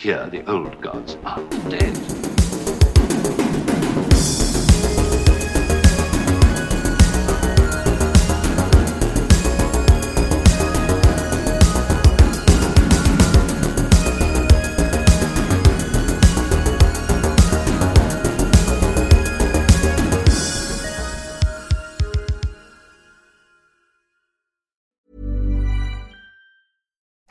Here, the old gods are dead.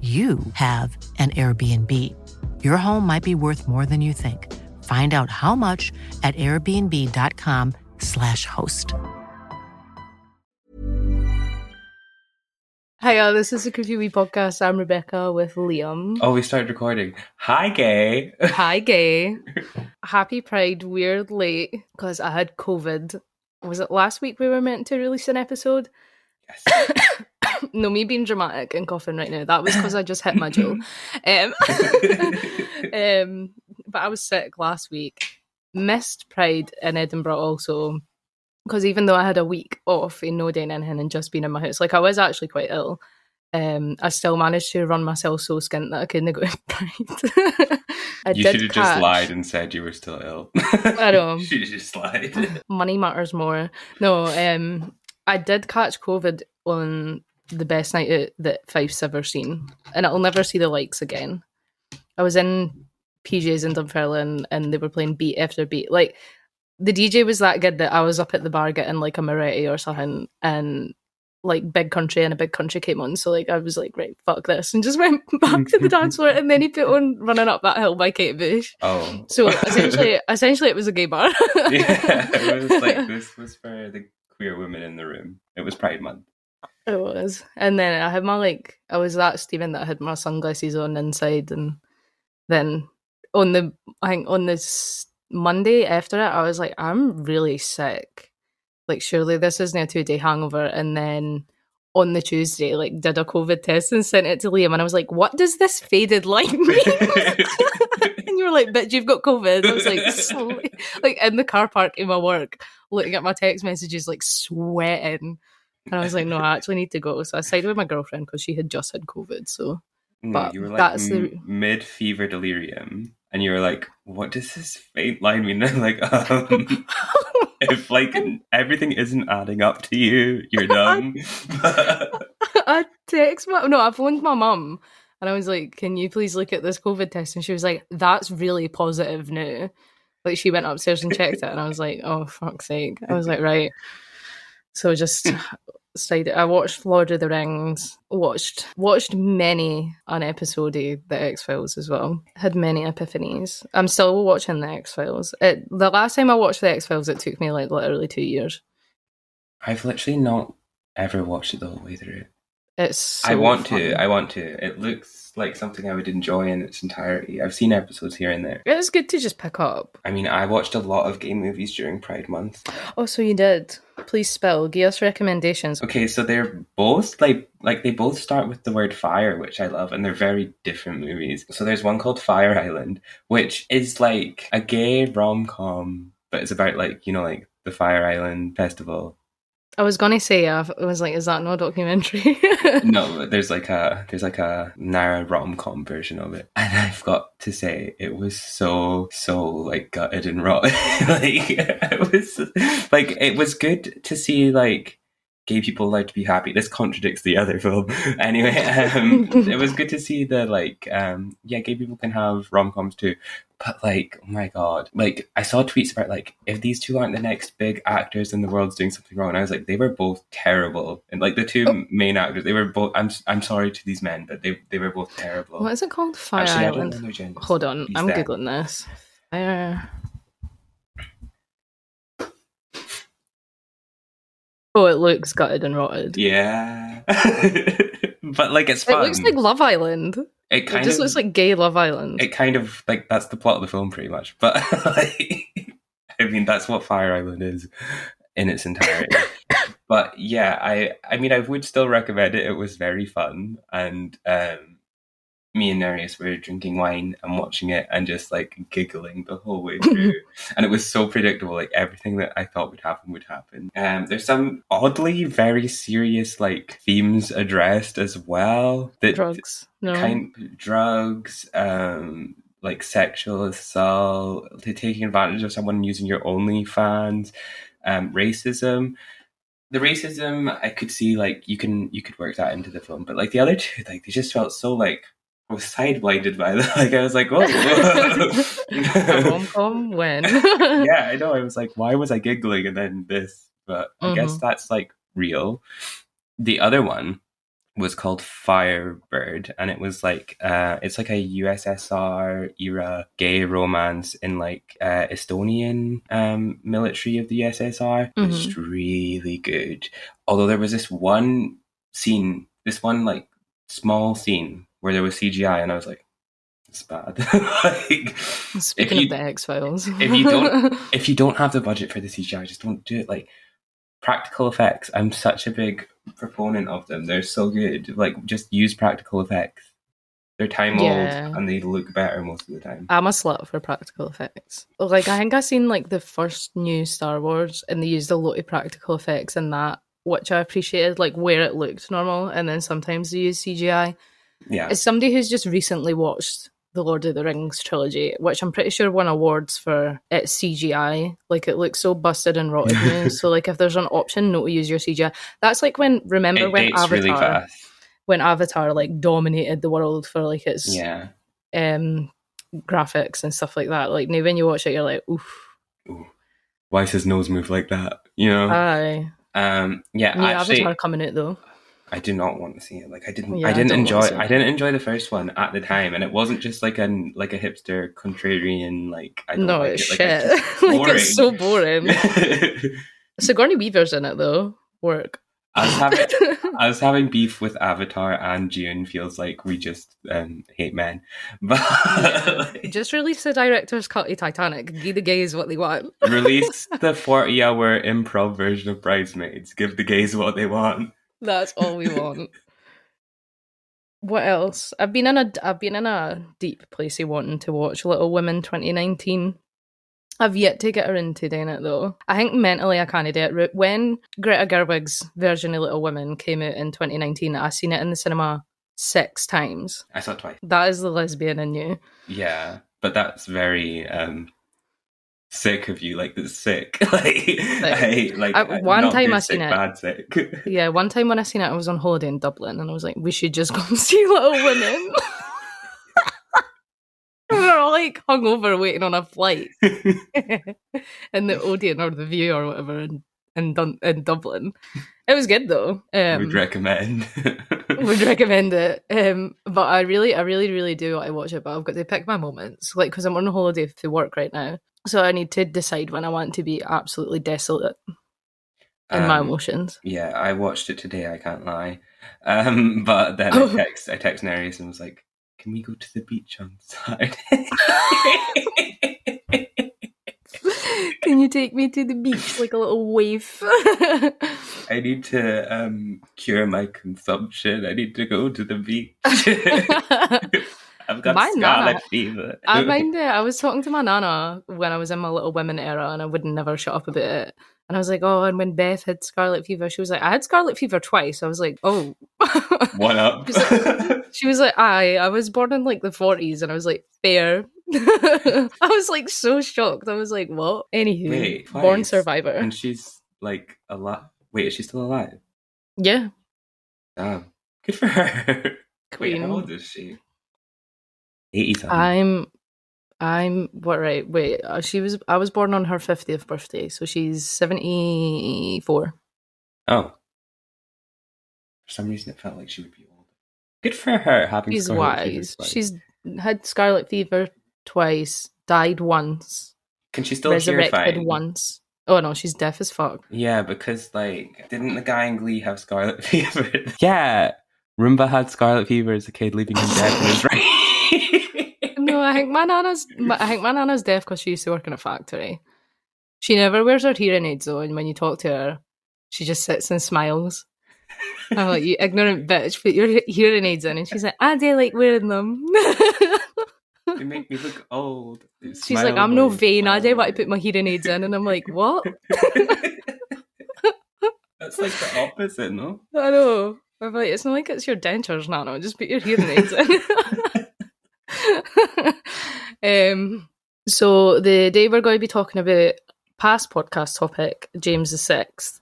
you have an Airbnb. Your home might be worth more than you think. Find out how much at airbnb.com/slash host. Hi all, this is the Creepy Wee podcast. I'm Rebecca with Liam. Oh, we started recording. Hi, gay. Hi, gay. Happy Pride. Weird late because I had COVID. Was it last week we were meant to release an episode? Yes. no, me being dramatic and coughing right now. That was because I just hit my jaw. Um, um, but I was sick last week. Missed Pride in Edinburgh also because even though I had a week off in no doing anything and just being in my house, like I was actually quite ill. Um, I still managed to run myself so skint that I couldn't go to Pride. I you should have catch- just lied and said you were still ill. I know. should have just lied. money matters more. No, um, I did catch COVID on the best night out that Fife's ever seen, and I'll never see the likes again. I was in PJs in Dunfermline, and they were playing beat after beat. Like the DJ was that good that I was up at the bar getting like a Moretti or something, and like Big Country and a Big Country came on. So like I was like, right, fuck this, and just went back to the dance floor. And then he put on "Running Up That Hill" by Kate Bush. Oh. So essentially, essentially, it was a gay bar. yeah, it was like this was for the queer women in the room. It was Pride Month. It was. And then I had my like I was that Stephen that had my sunglasses on inside and then on the I think on this Monday after it I was like, I'm really sick. Like surely this isn't a two day hangover and then on the Tuesday, like did a COVID test and sent it to Liam and I was like, What does this faded light mean? and you were like, bitch, you've got COVID. I was like, like in the car park in my work, looking at my text messages, like sweating. And I was like, no, I actually need to go. So I sided with my girlfriend because she had just had COVID. So No, But you were like that's the- mid fever delirium, and you were like, "What does this faint line mean?" I'm like, um, if like everything isn't adding up to you, you're dumb. I text my no, I phoned my mum and I was like, Can you please look at this COVID test? And she was like, That's really positive now. Like she went upstairs and checked it and I was like, Oh fuck's sake. I was like, right. So just stayed I watched Lord of the Rings, watched watched many an episode of The X Files as well. Had many epiphanies. I'm still watching The X Files. The last time I watched The X Files it took me like literally two years. I've literally not ever watched it the whole way through. It's so I want fun. to. I want to. It looks like something I would enjoy in its entirety. I've seen episodes here and there. It's good to just pick up. I mean, I watched a lot of gay movies during Pride Month. Oh, so you did. Please spell. Give us recommendations. Okay, so they're both like like they both start with the word fire, which I love, and they're very different movies. So there's one called Fire Island, which is like a gay rom com, but it's about like you know like the Fire Island festival. I was gonna say, I was like, is that no documentary? no, there's like a there's like a narrow rom com version of it, and I've got to say it was so so like gutted and rotten. like it was like it was good to see like gay people allowed to be happy. This contradicts the other film. anyway, um, it was good to see the like, um, yeah, gay people can have rom coms too. But like, oh my god, like I saw tweets about like if these two aren't the next big actors in the world's doing something wrong, and I was like, they were both terrible, and like the two Oh. main actors, they were both. I'm I'm sorry to these men, but they they were both terrible. What is it called? Fire Actually, Island. know their genders. Hold on, I'm them. googling this. Fire. Oh, it looks gutted and rotted. Yeah, but like it's It looks like Love Island. it It just of looks like gay Love Island. it kind of like that's the plot of the film pretty much but like, i mean that's what fire island is in its entirety but yeah i i mean i would still recommend it it was very fun and um me and Nereus were drinking wine and watching it and just like giggling the whole way through. and it was so predictable, like everything that I thought would happen would happen. Um, there's some oddly very serious like themes addressed as well. That Drugs. No. kind drugs, um, like sexual assault, taking advantage of someone using your OnlyFans, um, racism. The racism I could see like you can you could work that into the film, but like the other two, like they just felt so like I was sideblinded by that. Like I was like, oh, A rom when? yeah, I know. I was like, why was I giggling and then this? But I guess Mhm. that's like real. The other one was called Firebird, and it was like uh, it's like a USSR era gay romance in like uh, Estonian um, military of the USSR. It's really good. Although there was this one scene, this one like small scene where there was CGI, and I was like, it's bad. like, Speaking if you- of the X Files, if you don't if you don't have the budget for the CGI, just don't do it. Like practical effects, I'm such a big proponent of them. They're so good. Like just use practical effects. They're time Yeah. old and they look better most of the time. I'm a slut for practical effects. Like I think I seen like the first new Star Wars and they used a lot of practical effects in that, which I appreciated, like where it looked normal, and then sometimes they use CGI. Yeah. As somebody who's just recently watched the Lord of the Rings trilogy, which I'm pretty sure won awards for its CGI. Like it looks so busted and rotten. so like if there's an option not to use your CGI, that's like when remember it when Avatar really when Avatar like dominated the world for like its Yeah. um graphics and stuff like that. Like now when you watch it, you're like, oof, Ooh. Why does his nose move like that? You know? aye. um yeah, New actually Avatar coming out though. I do not want to see it. Like I didn't Yeah, I I didn't don't enjoy I didn't enjoy the first one at the time and it wasn't just like an like a hipster contrarian like I don't No, like it's it. shit. Like, it's like it's so boring. Sigourney Weaver's in it though. Work. I was having I was having beef with Avatar and June feels like we just um, hate men. But like, Just release the director's cut of Titanic. Give the gays what they want. release the 40 hour improv version of Bridesmaids. Give the gays what they want. That's all we want. what else? I've been in a I've been in a deep place of wanting to watch Little Women 2019. I've yet to get around to doing it though. I think mentally I can't do it. When Greta Gerwig's version of Little Women came out in 2019, I seen it in the cinema six times. I saw it twice. That is the lesbian in you. Yeah, but that's very um, sick of you. Like, that's sick. like, I, like I- one time I sick, seen it. Bad sick. Yeah, one time when I seen it, I was on holiday in Dublin, and I was like, "We should just go and see Little Women." we were all like hungover, waiting on a flight, in the Odeon or the View or whatever in in, Dun- in Dublin. It was good though. Um, Would recommend. would recommend it. Um, but I really, I really, really do want to watch it. But I've got to pick my moments, like because I'm on holiday for work right now, so I need to decide when I want to be absolutely desolate in my Um, emotions. Yeah, I watched it today. I can't lie. Um, but then Oh. I text I text Nereus and was like, "Can we go to the beach on Saturday?" Can you take me to the beach like a little wave? I need to um, cure my consumption. I need to go to the beach. I've got My scarlet nana- fever. I mind it. I was talking to my nana when I was in my little women era, and I would never shut up about it. And I was like, "Oh," and when Beth had scarlet fever, she was like, "I had scarlet fever twice." I was like, "Oh." One up. She was like, "I, I was born in like the forties," and I was like, "Fair." I was like so shocked. I was like, "What?" Anywho, Wait, born survivor. and she's like a lot. Wait, is she still alive? Yeah, Damn. Good for her. Wait, Queen. how old is she? 87. I'm. I'm what right? Wait, uh, she was. I was born on her fiftieth birthday, so she's seventy four. Oh. For some reason, it felt like she would be older. Good for her having She's wise. twice. She's had scarlet fever twice, died once, Can she still hear resurrected once. Oh no, she's deaf as fuck. Yeah, because like, didn't the guy in Glee have scarlet fever? yeah, Roomba had scarlet fever as a kid, leaving him deaf in his right. I think my nana's. I think my nana's deaf because she used to work in a factory. She never wears her hearing aids though, and when you talk to her, she just sits and smiles. I'm like, you ignorant bitch, put your he- hearing aids in, and she's like, I do like wearing them. they make me look old. She's like, I'm no vain. I do want to put my hearing aids in, and I'm like, what? That's like the opposite, no? I know. I'm like, it's not like it's your dentures, Nano. Just put your hearing aids in. um, so the day we're going to be talking about past podcast topic, James the Sixth,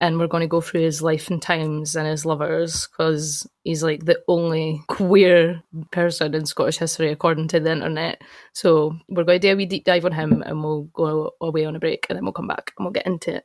and we're going to go through his life and times and his lovers because he's like the only queer person in Scottish history according to the internet. So we're going to do a wee deep dive on him, and we'll go away on a break, and then we'll come back and we'll get into it.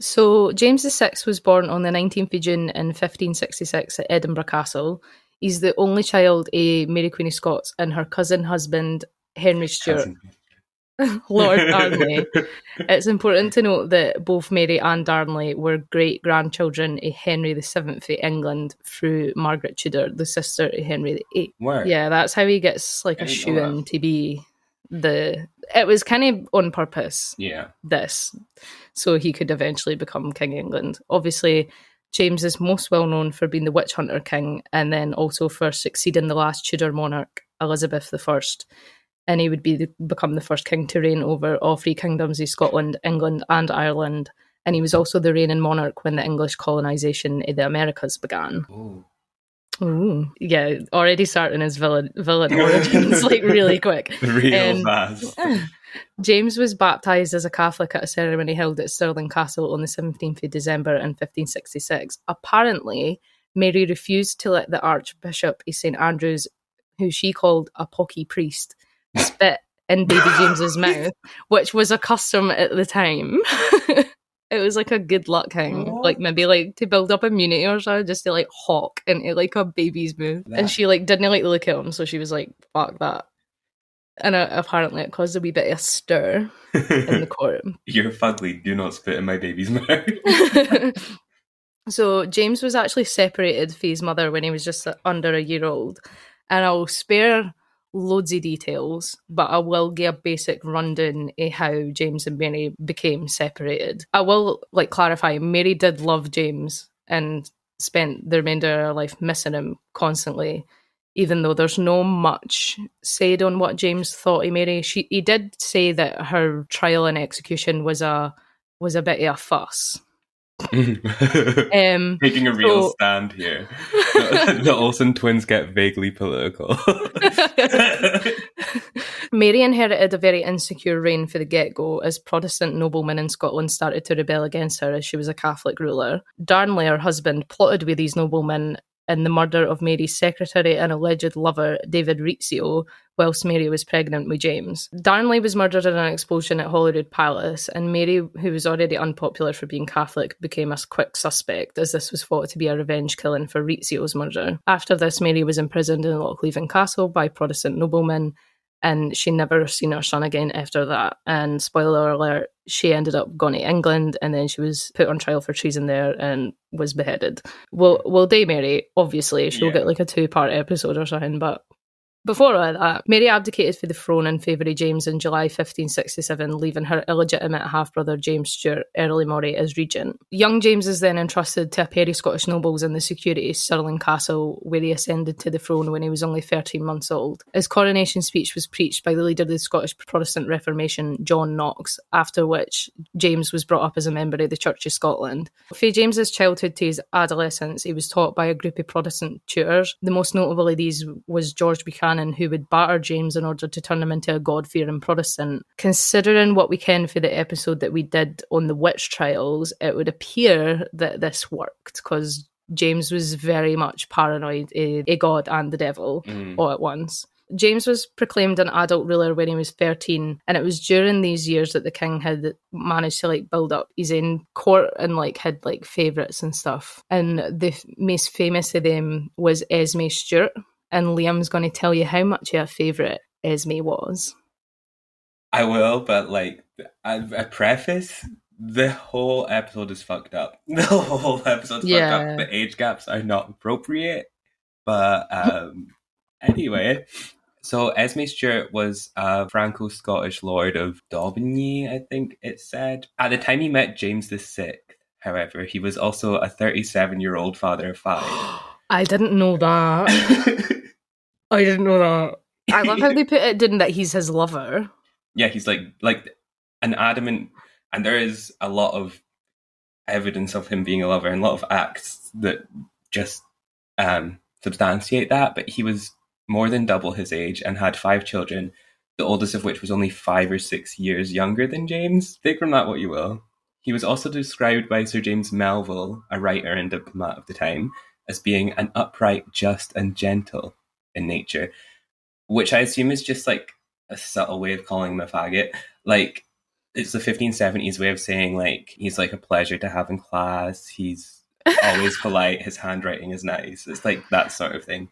So James VI was born on the 19th of June in 1566 at Edinburgh Castle. He's the only child of Mary Queen of Scots and her cousin husband Henry Stuart, Lord Darnley. It's important to note that both Mary and Darnley were great grandchildren of Henry VII of England through Margaret Tudor, the sister of Henry VIII. Word. Yeah, that's how he gets like I a shoe in to be the. It was kind of on purpose Yeah. this so he could eventually become King of England. Obviously, James is most well known for being the witch hunter king and then also for succeeding the last Tudor monarch, Elizabeth I. And he would be the, become the first king to reign over all three kingdoms of Scotland, England, and Ireland. And he was also the reigning monarch when the English colonisation of the Americas began. Oh. Ooh, yeah, already starting his villain villain origins like really quick. Real Um, fast. James was baptised as a Catholic at a ceremony held at Stirling Castle on the 17th of December in 1566. Apparently, Mary refused to let the Archbishop of St Andrews, who she called a pocky priest, spit in baby James's mouth, which was a custom at the time. It was like a good luck thing, What? like maybe like to build up immunity or something, just to like hawk into like a baby's mouth. That- And she like didn't like the look at him, so she was like, "Fuck that." and uh, apparently it caused a wee bit of a stir in the court. You're fugly. Do not spit in my baby's mouth. so James was actually separated from his mother when he was just under a year old, and I'll spare loads of details, but I will give a basic rundown of how James and Mary became separated. I will like clarify Mary did love James and spent the remainder of her life missing him constantly. Even though there's no much said on what James thought of Mary, she he did say that her trial and execution was a was a bit of a fuss. um, Taking a real so- stand here. The, Olsen twins get vaguely political. Mary inherited a very insecure reign for the get go as Protestant noblemen in Scotland started to rebel against her as she was a Catholic ruler. Darnley, her husband, plotted with these noblemen in the murder of Mary's secretary and alleged lover, David Rizzio, whilst Mary was pregnant with James. Darnley was murdered in an explosion at Holyrood Palace, and Mary, who was already unpopular for being Catholic, became a quick suspect, as this was thought to be a revenge killing for Rizzio's murder. After this, Mary was imprisoned in Lochleven Castle by Protestant noblemen, and she never seen her son again after that. And spoiler alert, she ended up going to England and then she was put on trial for treason there and was beheaded. Well, well, day Mary, obviously, she'll Yeah. get like a two part episode or something, but before all that, Mary abdicated for the throne in favour of James in July 1567, leaving her illegitimate half brother James Stuart Earl of Moray as regent. Young James is then entrusted to a pair of Scottish nobles in the security of Stirling Castle, where he ascended to the throne when he was only 13 months old. His coronation speech was preached by the leader of the Scottish Protestant Reformation, John Knox, after which James was brought up as a member of the Church of Scotland. For James's childhood to his adolescence, he was taught by a group of Protestant tutors. The most notable of these was George Buchanan, who would batter James in order to turn him into a God-fearing Protestant. Considering what we can for the episode that we did on the witch trials, it would appear that this worked because James was very much paranoid of a God and the devil Mm. all at once. James was proclaimed an adult ruler when he was 13, and it was during these years that the king had managed to like build up his own court and like had like favourites and stuff. And the f- most famous of them was Esme Stewart, and Liam's going to tell you how much a favourite Esme was. I will, but like a, a preface, the whole episode is fucked up. The whole episode's Yeah. fucked up. The age gaps are not appropriate. But um anyway, so Esme Stewart was a Franco-Scottish lord of Daubigny, I think it said. At the time he met James the Sixth, however, he was also a 37-year-old father of five. I didn't know that. I didn't know that. I love how they put it, didn't that he's his lover. yeah, he's like like an adamant, and there is a lot of evidence of him being a lover and a lot of acts that just um, substantiate that. But he was more than double his age and had five children, the oldest of which was only five or six years younger than James. Take from that what you will. He was also described by Sir James Melville, a writer and diplomat of the time, as being an upright, just, and gentle in nature, which I assume is just like a subtle way of calling him a faggot. Like it's the 1570s way of saying like he's like a pleasure to have in class. He's always polite. His handwriting is nice. It's like that sort of thing.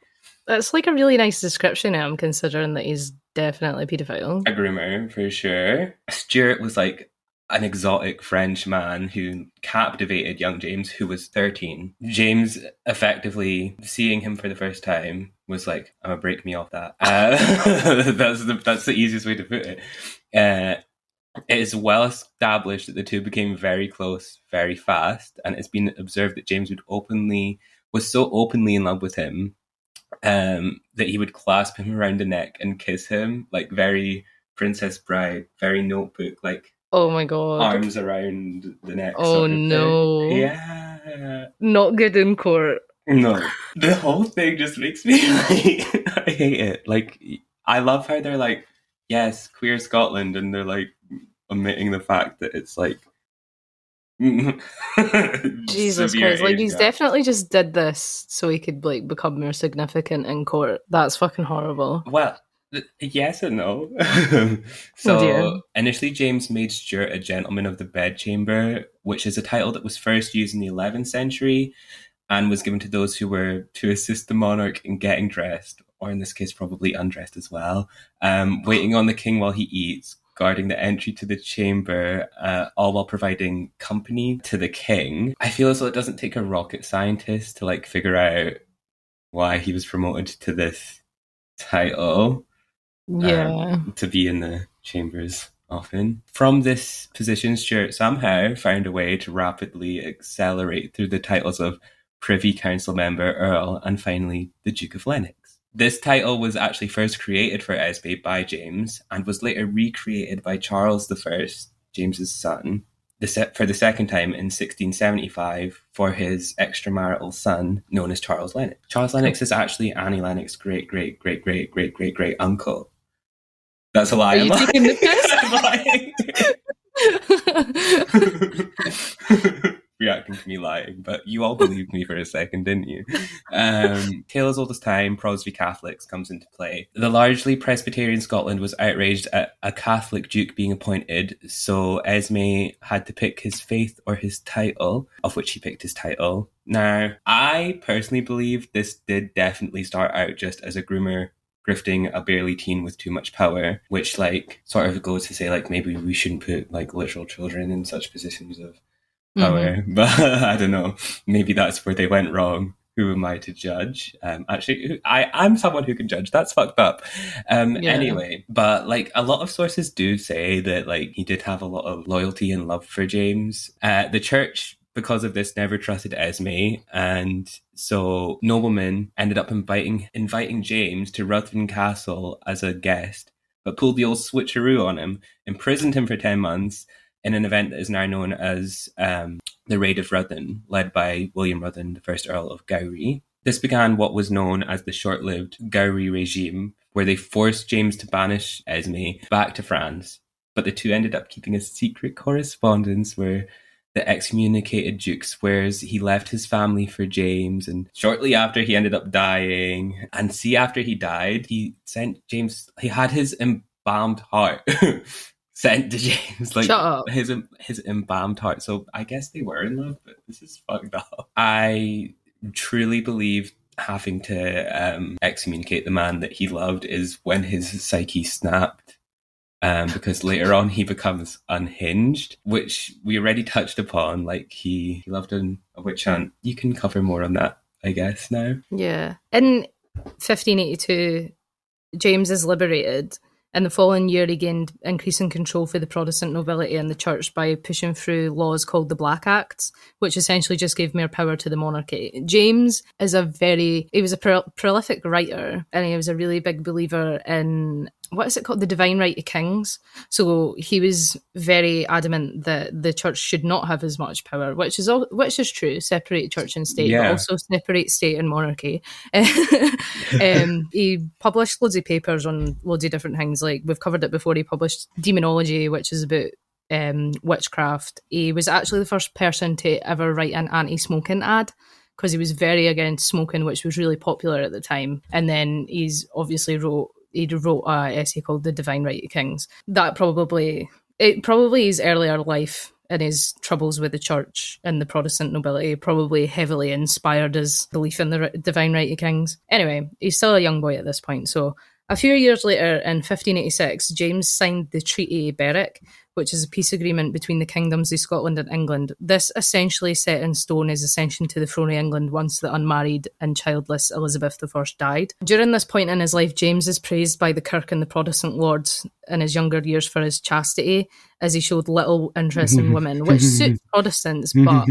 That's like a really nice description of him, considering that he's definitely a paedophile. A groomer for sure. Stuart was like an exotic French man who captivated young James, who was 13. James, effectively seeing him for the first time, was like, "I'm gonna break me off that." Uh, that's the that's the easiest way to put it. Uh, it is well established that the two became very close very fast, and it's been observed that James would openly was so openly in love with him um, that he would clasp him around the neck and kiss him, like very Princess Bride, very Notebook, like Oh my god. arms around the neck. Oh, sort of thing. no. Yeah. Not good in court. No, the whole thing just makes me like I hate it. Like I love how they're like, yes, queer Scotland, and they're like omitting the fact that it's like. Jesus Christ. Like he's gap. definitely just did this so he could like become more significant in court. That's fucking horrible. Well, yes and no. so Oh, initially, James made Stuart a gentleman of the bedchamber, which is a title that was first used in the 11th century and was given to those who were to assist the monarch in getting dressed or in this case, probably undressed as well, um, waiting on the king while he eats, guarding the entry to the chamber, uh, all while providing company to the king. I feel as though it doesn't take a rocket scientist to like figure out why he was promoted to this title. Yeah. um, to be in the chambers often. From this position, Stuart somehow found a way to rapidly accelerate through the titles of Privy Council member, Earl, and finally the Duke of Lennox. This title was actually first created for Esme by James and was later recreated by Charles I, James's son, for the second time in 1675 for his extramarital son known as Charles Lennox. Charles Lennox is actually Annie Lennox's great, great, great, great, great, great, great uncle. That's a lie. Are I'm you lying. taking the lying. Reacting to me lying, but you all believed me for a second, didn't you? Um, Tale as Old as Time, Pros v Catholics comes into play. The largely Presbyterian Scotland was outraged at a Catholic duke being appointed, so Esme had to pick his faith or his title, of which he picked his title. Now, I personally believe this did definitely start out just as a groomer grifting a barely teen with too much power, which like sort of goes to say like maybe we shouldn't put like literal children in such positions of power. But I don't know. Maybe that's where they went wrong. Who am I to judge? Um, actually, I, I'm someone who can judge. That's fucked up. Um, Yeah. Anyway, but like a lot of sources do say that like he did have a lot of loyalty and love for James. Uh, the church because of this never trusted Esme. And so Nobleman ended up inviting inviting James to Ruthven Castle as a guest but pulled the old switcheroo on him imprisoned him for 10 months in an event that is now known as um, the Raid of Ruthven led by William Ruthven the first Earl of Gowrie. This began what was known as the short-lived Gowrie regime where they forced James to banish Esme back to France. But the two ended up keeping a secret correspondence where the excommunicated Duke swears he left his family for James, and shortly after he ended up dying. And see, after he died, he sent James. He had his embalmed heart sent to James, like Shut up. his his embalmed heart. So I guess they were in love, but this is fucked up. I truly believe having to um, excommunicate the man that he loved is when his psyche snapped um, because later on he becomes unhinged, which we already touched upon. Like he, he loved an, a witch hunt. You can cover more on that, I guess. Now, Yeah. In 1582, James is liberated. And the following year, he gained increasing control for the Protestant nobility and the church by pushing through laws called the Black Acts, which essentially just gave more power to the monarchy. James is a very, he was a pro- prolific writer and he was a really big believer in what is it called? The divine right of kings. So he was very adamant that the church should not have as much power, which is all, which is true. Separate church and state, Yeah. but also separate state and monarchy. um, he published loads of papers on loads of different things. Like we've covered it before. He published Demonology, which is about um, witchcraft. He was actually the first person to ever write an anti-smoking ad because he was very against smoking, which was really popular at the time. And then he's obviously wrote he wrote a essay called "The Divine Right of Kings." That probably it probably his earlier life and his troubles with the church and the Protestant nobility probably heavily inspired his belief in the divine right of kings. Anyway, he's still a young boy at this point. So a few years later, in 1586, James signed the Treaty of Berwick, which is a peace agreement between the kingdoms of Scotland and England. This essentially set in stone his ascension to the throne of England once the unmarried and childless Elizabeth I died. During this point in his life, James is praised by the Kirk and the Protestant lords in his younger years for his chastity, as he showed little interest in women, which suits Protestants, but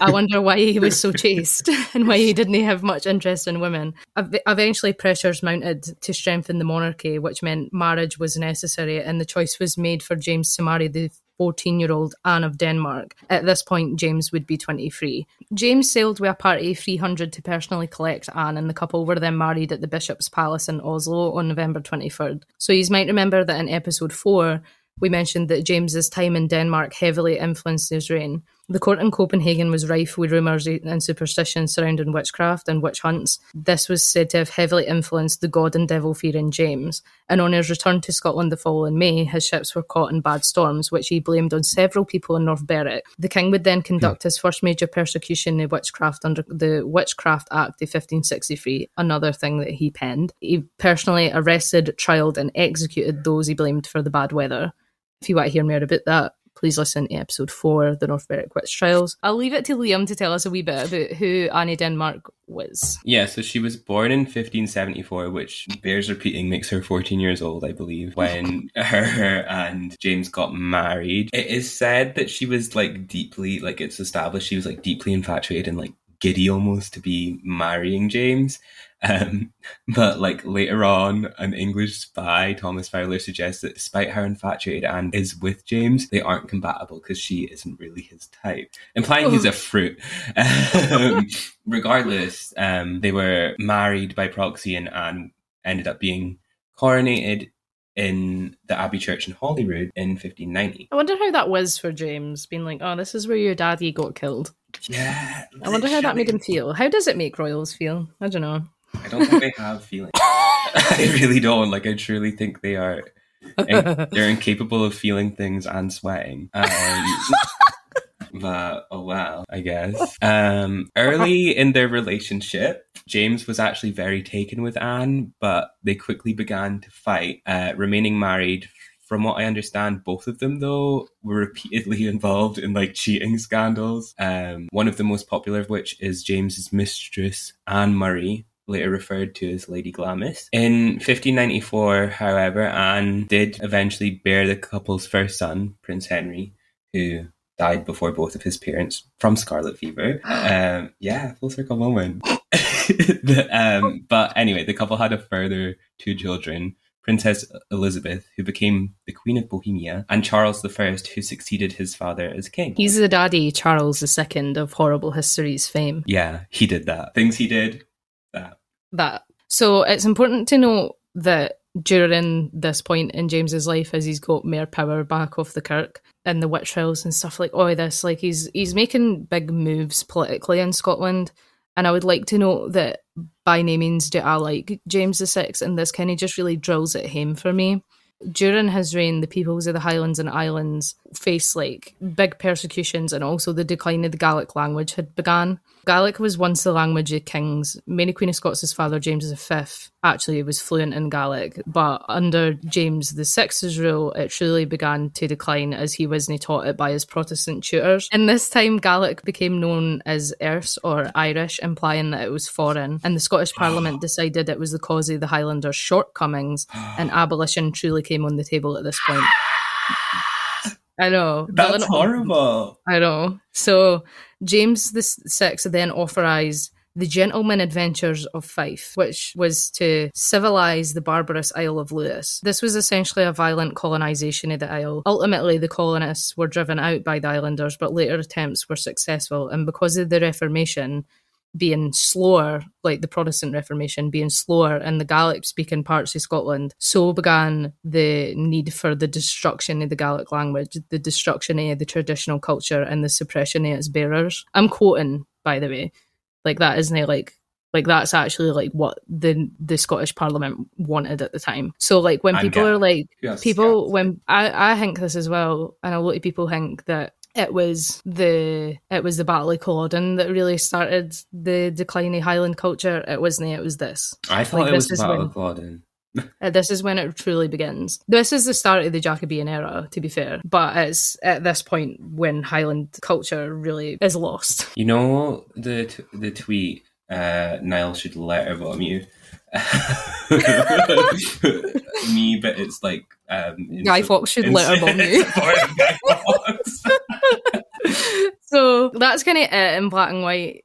I wonder why he was so chaste and why he didn't have much interest in women. Eventually, pressures mounted to strengthen the monarchy, which meant marriage was necessary, and the choice was made for James to marry the 14 year old Anne of Denmark. At this point, James would be 23. James sailed with a party of 300 to personally collect Anne, and the couple were then married at the Bishop's Palace in Oslo on November 23rd. So, you might remember that in episode 4, we mentioned that James's time in Denmark heavily influenced his reign. The court in Copenhagen was rife with rumours and superstitions surrounding witchcraft and witch hunts. This was said to have heavily influenced the god and devil fearing James. And on his return to Scotland the following May, his ships were caught in bad storms, which he blamed on several people in North Berwick. The king would then conduct his first major persecution of witchcraft under the Witchcraft Act of 1563, another thing that he penned. He personally arrested, trialed, and executed those he blamed for the bad weather. If you want to hear more about that, please listen to episode four, the North Berwick Witch Trials. I'll leave it to Liam to tell us a wee bit about who Annie Denmark was. Yeah, so she was born in 1574, which bears repeating makes her 14 years old, I believe, when her and James got married. It is said that she was like deeply, like it's established, she was like deeply infatuated and like giddy almost to be marrying James. Um, but like later on, an English spy, Thomas Fowler, suggests that despite how infatuated Anne is with James, they aren't compatible because she isn't really his type, implying he's a fruit. Um, regardless, um, they were married by proxy, and Anne ended up being coronated in the Abbey Church in Holyrood in 1590. I wonder how that was for James, being like, oh, this is where your daddy got killed. Yeah. I wonder how that made him feel. How does it make royals feel? I don't know. I don't think they have feelings. I really don't. Like, I truly think they are. they're incapable of feeling things and sweating. Um, but oh well, I guess. Um, early in their relationship, James was actually very taken with Anne, but they quickly began to fight, uh, remaining married. From what I understand, both of them though were repeatedly involved in like cheating scandals. Um, one of the most popular of which is James's mistress Anne Murray, later referred to as Lady Glamis. In 1594, however, Anne did eventually bear the couple's first son, Prince Henry, who died before both of his parents from scarlet fever. Um, yeah, full circle moment. the, um, but anyway, the couple had a further two children. Princess Elizabeth, who became the Queen of Bohemia, and Charles I, who succeeded his father as king. He's the daddy, Charles II of Horrible Histories fame. Yeah, he did that. Things he did, that. So it's important to note that during this point in James's life, as he's got more power back off the kirk and the witch trials and stuff like all this, like he's he's making big moves politically in Scotland. And I would like to note that by no means do I like James VI, and this kind of just really drills it home for me. During his reign, the peoples of the Highlands and Islands faced like big persecutions, and also the decline of the Gaelic language had begun. Gaelic was once the language of kings. Mary Queen of Scots' father, James V, actually was fluent in Gaelic, but under James VI's rule, it truly began to decline as he wasn't taught it by his Protestant tutors. In this time, Gaelic became known as Erse or Irish, implying that it was foreign, and the Scottish Parliament decided it was the cause of the Highlanders' shortcomings, and abolition truly came on the table at this point. I know. That's horrible. I know. So James the Sixth then authorised the Gentleman Adventurers of Fife, which was to civilise the barbarous Isle of Lewis. This was essentially a violent colonisation of the isle. Ultimately, the colonists were driven out by the islanders, but later attempts were successful, and because of the Reformation, being slower, like the Protestant Reformation being slower in the Gaelic speaking parts of Scotland, so began the need for the destruction of the Gaelic language, the destruction of the traditional culture, and the suppression of its bearers. I'm quoting, by the way. Like that isn't it like like that's actually like what the the Scottish Parliament wanted at the time. So like when I'm people are like Yes, people when I I think this as well, and a lot of people think that it was the it was the Battle of Culloden that really started the decline of Highland culture. It wasn't. It was this. I thought Like, it was Battle when- of Culloden. Uh, this is when it truly begins. This is the start of the Jacobean era, to be fair, but it's at this point when Highland culture really is lost. You know the t- the tweet uh, Niall should letter bomb you. Me, but it's like um, Guy Fawkes should letter bomb you. so that's kind of it in black and white.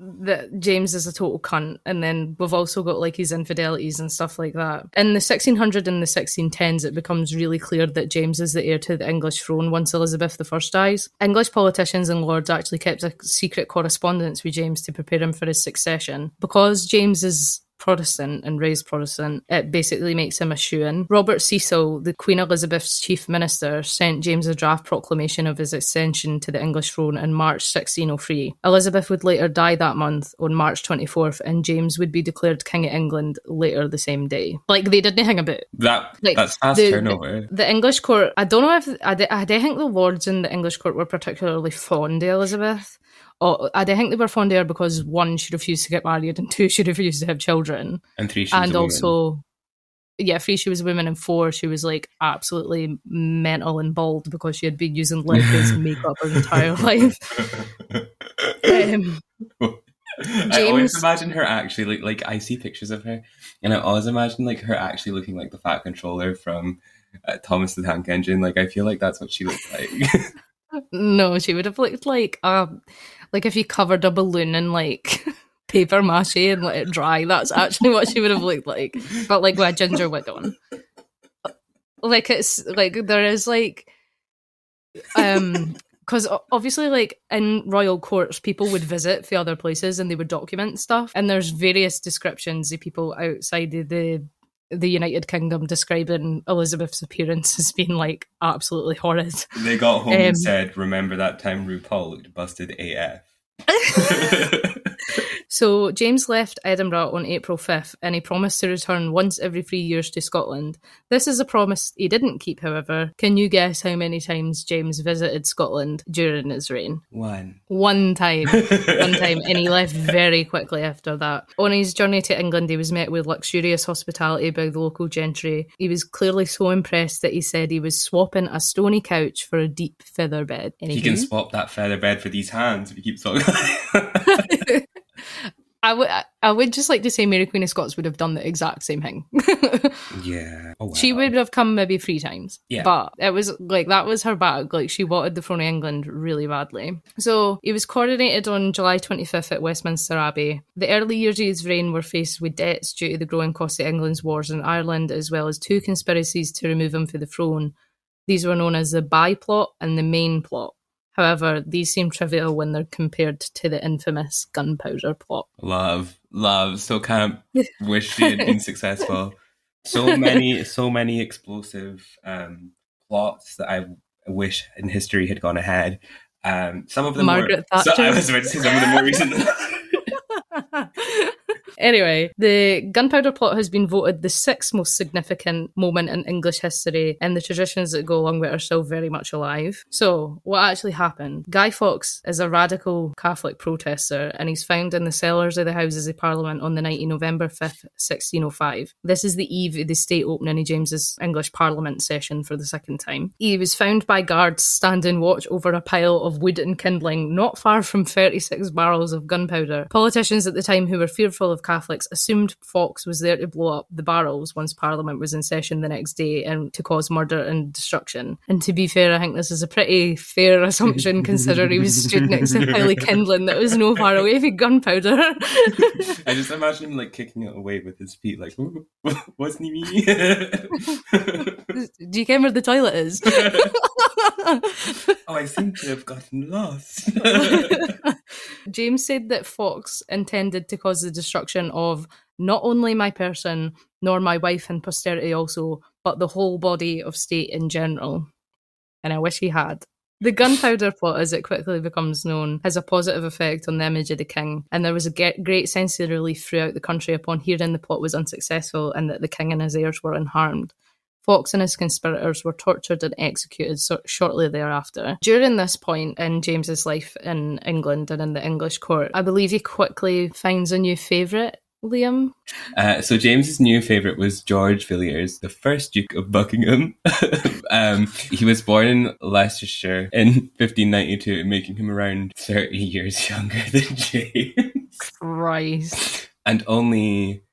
That James is a total cunt, and then we've also got like his infidelities and stuff like that. In the 1600 and the 1610s, it becomes really clear that James is the heir to the English throne once Elizabeth I dies. English politicians and lords actually kept a secret correspondence with James to prepare him for his succession. Because James is Protestant and raised Protestant, it basically makes him a shoo-in. Robert Cecil, the Queen Elizabeth's chief minister, sent James a draft proclamation of his accession to the English throne in March 1603. Elizabeth would later die that month on March 24th, and James would be declared King of England later the same day. Like, they didn't hang about. That Like, that's fast the- turnover. The English court, I don't know if, I. don't think the lords in the English court were particularly fond of Elizabeth. Or I think they were fond of her because one, she refused to get married, and two, she refused to have children. and three, and a woman. also, yeah, three, she was a woman, and four, she was like absolutely mental and bald because she had been using lip based makeup her entire life. Um, I always imagine her actually like like I see pictures of her, and I always imagine like her actually looking like the Fat Controller from uh, Thomas the Tank Engine. Like I feel like that's what she looked like. no, she would have looked like um, like if you covered a balloon in like paper mache and let it dry. That's actually what she would have looked like, but like with a ginger wig on. Like it's like there is like um because obviously like in royal courts people would visit the other places and they would document stuff and there's various descriptions of people outside of the the united kingdom describing elizabeth's appearance as being like absolutely horrid they got home Um, and said, "Remember that time RuPaul looked busted AF." So James left Edinburgh on April 5th and he promised to return once every three years to Scotland. This is a promise he didn't keep, however. Can you guess how many times James visited Scotland during his reign? One. One time. One time. And he left very quickly after that. On his journey to England, he was met with luxurious hospitality by the local gentry. He was clearly so impressed that he said he was swapping a stony couch for a deep feather bed. He can swap that feather bed for these hands if he keeps talking. I would I would just like to say Mary Queen of Scots would have done the exact same thing. yeah. Oh, wow. She would have come maybe three times. Yeah. But it was like that was her bag. Like she wanted the throne of England really badly. So he was coronated on July 25th at Westminster Abbey. The early years of his reign were faced with debts due to the growing cost of England's wars in Ireland, as well as two conspiracies to remove him from the throne. These were known as the Bye plot and the main plot. However, these seem trivial when they're compared to the infamous gunpowder plot. Love, love. So camp. Wish she had been successful. So many, so many explosive um, plots that I wish in history had gone ahead. Um, some of them Margaret were. So I was about to say some of the more recent. Anyway, the gunpowder plot has been voted the sixth most significant moment in English history, and the traditions that go along with it are still very much alive. So, what actually happened? Guy Fawkes is a radical Catholic protester, and he's found in the cellars of the Houses of Parliament on the night of November 5th, 1605. This is the eve of the state opening of James's English Parliament session for the second time. He was found by guards standing watch over a pile of wood and kindling not far from 36 barrels of gunpowder. Politicians at the time who were fearful of Catholics assumed Fawkes was there to blow up the barrels once Parliament was in session the next day and to cause murder and destruction. And to be fair, I think this is a pretty fair assumption considering he was stood next to a pile kindling that was no far away from gunpowder. I just imagine him like kicking it away with his feet, like "Ooh, wasn't me. Do you care where the toilet is? oh, I seem to have gotten lost. James said that Fawkes intended to cause the destruction of not only my person, nor my wife and posterity also, but the whole body of state in general. And I wish he had. The gunpowder plot, as it quickly becomes known, has a positive effect on the image of the king, and there was a ge- great sense of relief throughout the country upon hearing the plot was unsuccessful and that the king and his heirs were unharmed. Fawkes and his conspirators were tortured and executed so- shortly thereafter. During this point in James's life in England and in the English court, I believe he quickly finds a new favourite. Liam, Uh, so James's new favourite was George Villiers, the first Duke of Buckingham. um, he was born in Leicestershire in 1592, making him around 30 years younger than James, Christ. and only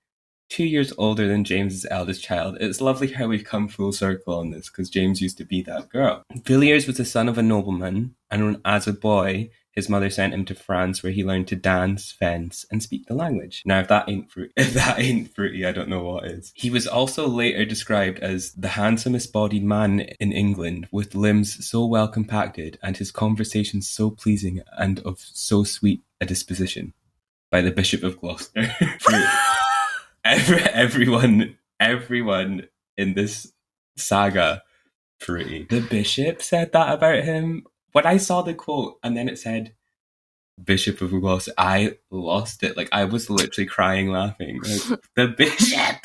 two years older than James's eldest child. It's lovely how we've come full circle on this, because James used to be that girl. Villiers was the son of a nobleman, and as a boy, his mother sent him to France where he learned to dance, fence, and speak the language. Now, if that ain't fruit, if that ain't fruity, I don't know what is. He was also later described as the handsomest bodied man in England, with limbs so well compacted and his conversation so pleasing and of so sweet a disposition, by the Bishop of Gloucester. Every, everyone, everyone in this saga, pretty. The bishop said that about him. When I saw the quote and then it said Bishop of Ugos, I lost it. Like I was literally crying laughing. Like, the bishop.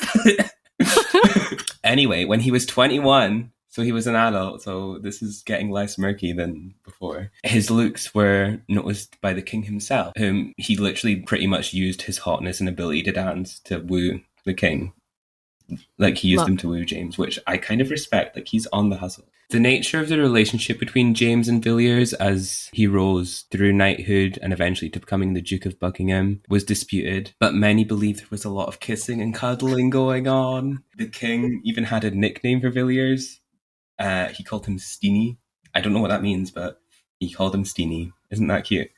anyway, when he was 21, so he was an adult, so this is getting less murky than before. His looks were noticed by the king himself, whom he literally pretty much used his hotness and ability to dance to woo the king. Like he used Love. him to woo James, which I kind of respect. Like he's on the hustle. The nature of the relationship between James and Villiers as he rose through knighthood and eventually to becoming the Duke of Buckingham was disputed, but many believe there was a lot of kissing and cuddling going on. The king even had a nickname for Villiers. Uh, he called him Steenie. I don't know what that means, but he called him Steenie. Isn't that cute?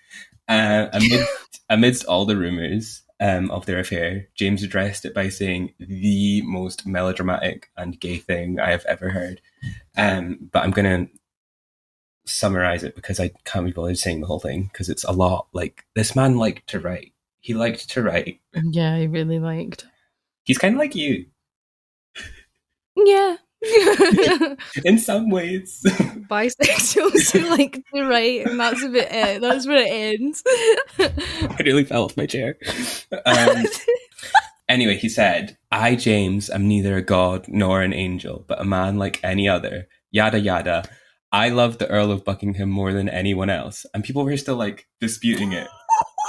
Uh, amidst, amidst all the rumours um, of their affair, James addressed it by saying the most melodramatic and gay thing I have ever heard. Um, but I'm going to summarize it because I can't be bothered saying the whole thing because it's a lot. Like, this man liked to write. He liked to write. Yeah, he really liked. He's kind of like you Yeah. in some ways. Bisexuals who like to write, and that's a bit it. That's where it ends. I nearly fell off my chair. Um, anyway, he said, I, James, am neither a god nor an angel, but a man like any other. Yada yada. I love the Earl of Buckingham more than anyone else. And people were still like disputing it.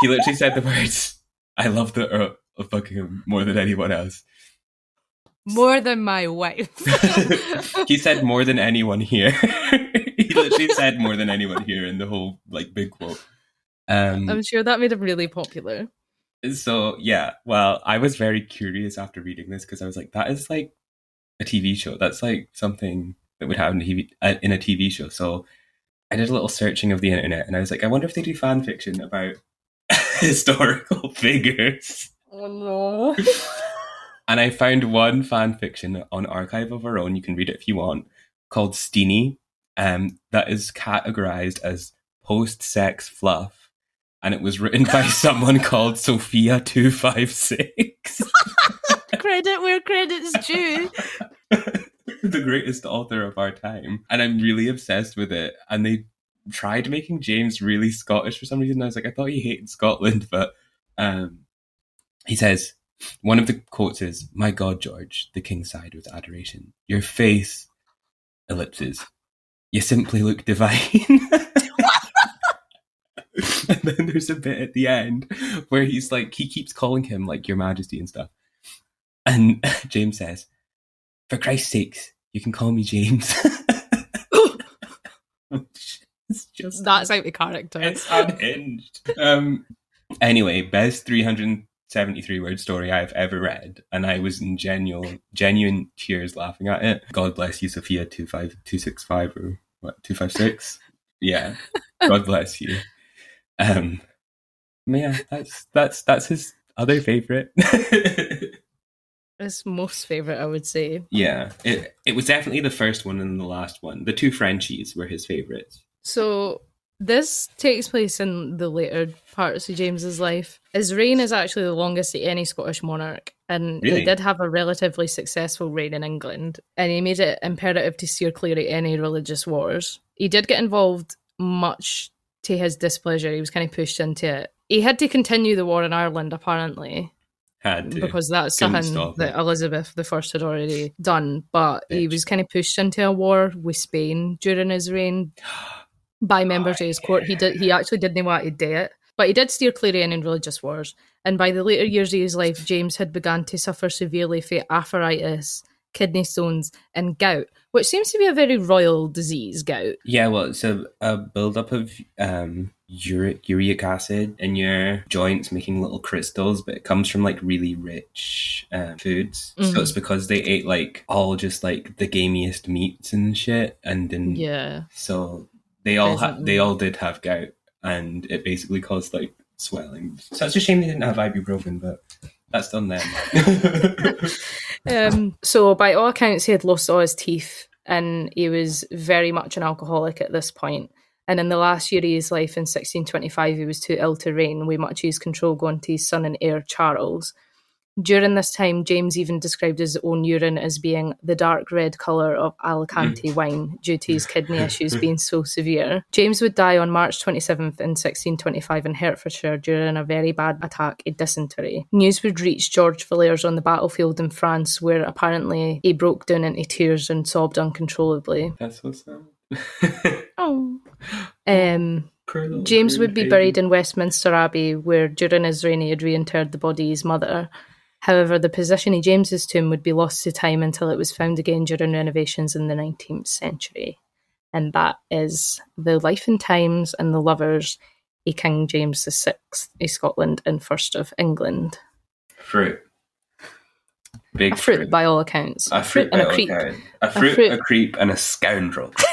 He literally said the words, I love the Earl of Buckingham more than anyone else. More than my wife. he said more than anyone here. he literally said more than anyone here in the whole like big quote. Um, I'm sure that made him really popular. so yeah well i was very curious after reading this because i was like that is like a tv show that's like something that would happen in a TV, uh, in a tv show so i did a little searching of the internet and i was like i wonder if they do fan fiction about historical figures Oh no. And i found one fan fiction on archive of our own you can read it if you want called steenie um, that is categorized as post-sex fluff and it was written by someone called sophia 256 Credit where credit's due. the greatest author of our time. And I'm really obsessed with it. And they tried making James really Scottish for some reason. I was like, I thought he hated Scotland, but um, he says, one of the quotes is, My God, George, the king sighed with adoration. Your face, ellipses, you simply look divine. and then there's a bit at the end where he's like, he keeps calling him like Your Majesty and stuff. And James says, For Christ's sakes, you can call me James. it's just that's out of character. It's unhinged. um, anyway, best 300 73 word story I've ever read. And I was in genuine, genuine tears laughing at it. God bless you, Sophia 25265 or what, 256? Yeah. God bless you. Um, yeah, that's, that's, that's his other favorite. his most favorite, I would say. Yeah. It, it was definitely the first one and the last one. The two Frenchies were his favorites. So this takes place in the later parts of James's life. His reign is actually the longest of any Scottish monarch, and Really? he did have a relatively successful reign in England. And he made it imperative to steer clear of any religious wars. He did get involved much to his displeasure. He was kind of pushed into it. He had to continue the war in Ireland, apparently, Had to because that's Couldn't something that. Elizabeth the First had already done. But he was kind of pushed into a war with Spain during his reign by members of his court. He did. He actually didn't want to do it, but he did steer clear of any religious wars. And by the later years of his life, James had begun to suffer severely from arthritis, kidney stones, and gout, which seems to be a very royal disease. Gout. Yeah, well, it's a, a buildup of um, uric, uric acid in your joints, making little crystals, but it comes from like really rich uh, foods. Mhm. So it's because they ate like all just like the gamiest meats and shit, and then Yeah. so they all ha- they all did have gout, and it basically caused like swelling. So it's a shame they didn't have ibuprofen, but that's done then. Um, so, by all accounts, he had lost all his teeth and he was very much an alcoholic at this point. And in the last year of his life, in 1625, he was too ill to reign, with much of his control going to his son and heir Charles. During this time, James even described his own urine as being the dark red colour of Alicante wine due to his kidney issues being so severe. James would die on March 27th in 1625 in Hertfordshire during a very bad attack of dysentery. News would reach George Villiers on the battlefield in France, where apparently he broke down into tears and sobbed uncontrollably. That's sad. Oh. Um, little James would be buried in Westminster Abbey, where during his reign he had reinterred the body of his mother. However, the position of James's tomb would be lost to time until it was found again during renovations in the 19th century. And that is the life and times and the lovers of King James VI of Scotland and First of England. Fruit. Big A fruit, by all accounts. A fruit, and a creep. A fruit, a, fruit. creep, and a scoundrel.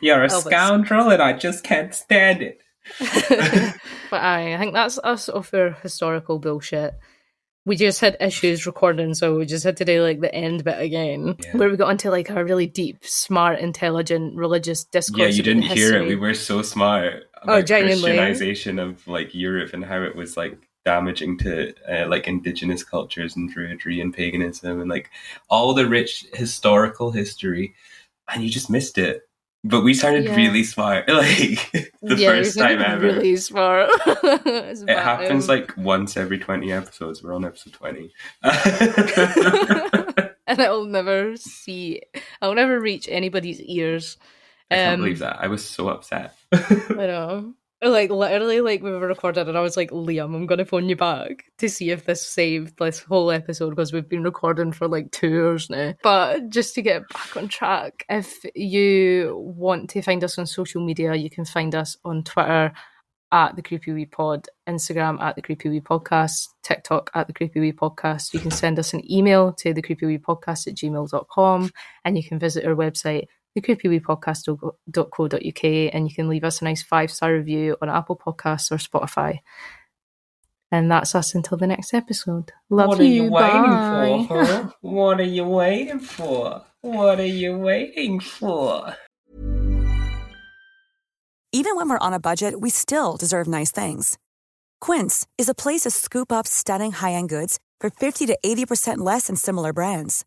You're a Elvis. scoundrel, and I just can't stand it. But aye, I think that's us off our historical bullshit. We just had issues recording, so we just had to do like the end bit again, where we got into like a really deep, smart, intelligent religious discourse. Yeah, you didn't hear it. We were so smart Oh, about genuinely. Christianization of like Europe and how it was like damaging to uh, like indigenous cultures and druidry and paganism and like all the rich historical history, and you just missed it. But we started Yeah. really smart, like the yeah, first time ever. Really smart. It happens like once every 20 episodes. We're on episode 20. and i'll never see. I'll never reach anybody's ears. I can't Um, believe that. I was so upset. I know. Like literally, like we were recorded, and I was like, "Liam, I'm gonna phone you back to see if this saved this whole episode because we've been recording for like two hours now." But just to get back on track, if you want to find us on social media, you can find us on Twitter at the Creepy Wee Pod, Instagram at the Creepy Wee Podcast, TikTok at the Creepy Wee Podcast. You can send us an email to the Creepy Wee Podcast at gmail.com and you can visit our website, thecreepyweepodcast.co.uk, and you can leave us a nice five star review on Apple Podcasts or Spotify. And that's us until the next episode. Love what you. What are you waiting bye. for, huh? What are you waiting for? What are you waiting for? Even when we're on a budget, we still deserve nice things. Quince is a place to scoop up stunning high-end goods for 50 to 80% less than similar brands.